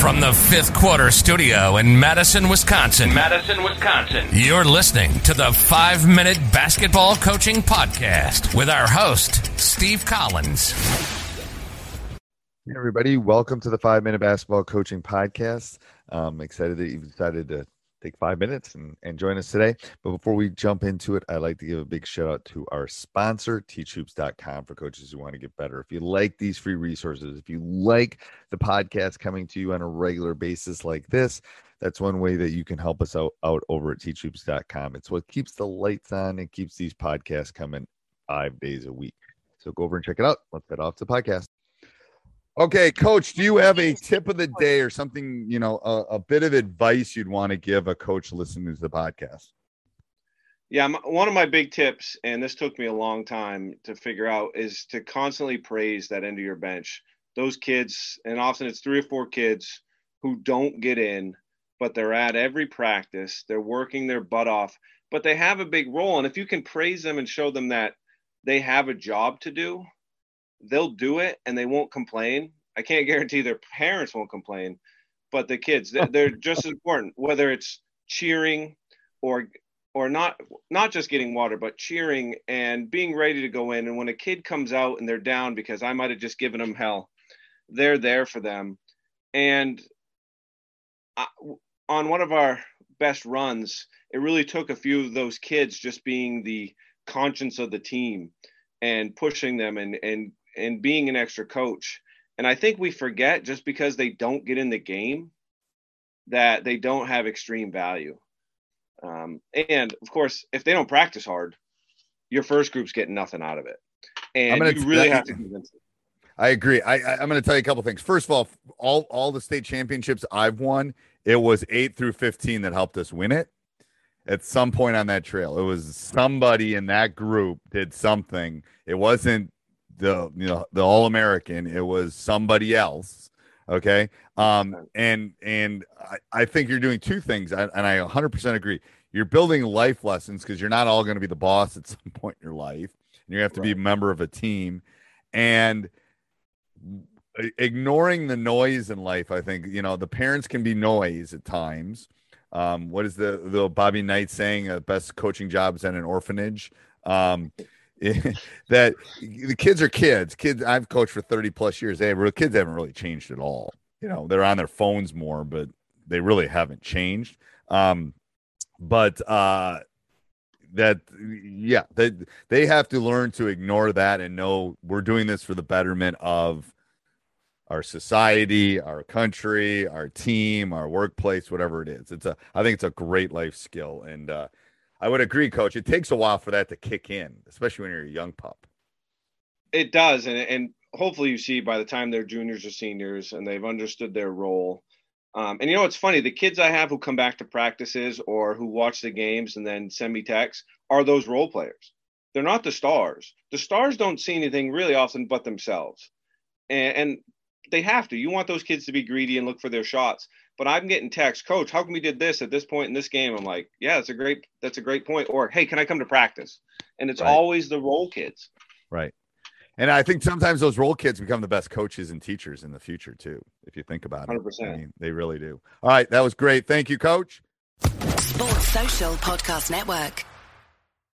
From the fifth quarter studio in Madison, Wisconsin. Madison, Wisconsin. You're listening to the five minute basketball coaching podcast with our host, Steve Collins. Hey everybody, welcome to the five minute basketball coaching podcast. I'm excited that you've decided to take five minutes and, and join us today. But before we jump into it, I'd like to give a big shout out to our sponsor, teachhoops.com, for coaches who want to get better. If you like these free resources, if you like the podcast coming to you on a regular basis like this, that's one way that you can help us out, out over at teachhoops.com. It's what keeps the lights on and keeps these podcasts coming five days a week. So go over and check it out. Let's head off to the podcast. Okay, coach, do you have a tip of the day or something, you know, a, a bit of advice you'd want to give a coach listening to the podcast? Yeah, one of my big tips, and this took me a long time to figure out, is to constantly praise that end of your bench. Those kids, and often it's three or four kids who don't get in, but they're at every practice. They're working their butt off, but they have a big role. And if you can praise them and show them that they have a job to do, they'll do it and they won't complain. I can't guarantee their parents won't complain, but the kids they're just as important. Whether it's cheering or or not not just getting water, but cheering and being ready to go in. And when a kid comes out and they're down because I might have just given them hell, they're there for them. And I, on one of our best runs, it really took a few of those kids just being the conscience of the team and pushing them and and and being an extra coach. And I think we forget just because they don't get in the game that they don't have extreme value. Um, and of course, if they don't practice hard, your first group's getting nothing out of it. And you really have to convince them. I agree. I, I, am going to tell you a couple things. First of all, all all the state championships I've won, it was eight through fifteen that helped us win it. At some point on that trail, it was somebody in that group did something. It wasn't the you know the All American. It was somebody else. Okay. Um, and and I, I think you're doing two things, and I 100% agree. You're building life lessons because you're not all going to be the boss at some point in your life, and you have to right. be a member of a team, and ignoring the noise in life. I think you know the parents can be noise at times. Um, what is the the Bobby Knight saying? Uh, best coaching jobs in an orphanage. Um, that the kids are kids. Kids, I've coached for 30 plus years. They have, kids haven't really changed at all. You know, they're on their phones more, but they really haven't changed. Um, but uh, that, yeah, they, they have to learn to ignore that and know we're doing this for the betterment of our society, our country, our team, our workplace, whatever it is. It's a, I think it's a great life skill. And, uh, I would agree, coach. It takes a while for that to kick in, especially when you're a young pup. It does, and and hopefully you see by the time they're juniors or seniors and they've understood their role. Um, and you know, it's funny. The kids I have who come back to practices or who watch the games and then send me texts are those role players. They're not the stars. The stars don't see anything really often but themselves, and, and they have to. You want those kids to be greedy and look for their shots. But I'm getting text, coach, how come we did this at this point in this game? I'm like, yeah, that's a great, that's a great point. Or, hey, can I come to practice? And it's right. always the role kids. Right. And I think sometimes those role kids become the best coaches and teachers in the future too, if you think about 100%. it. I mean, they really do. All right, that was great. Thank you, coach. Sports Social Podcast Network.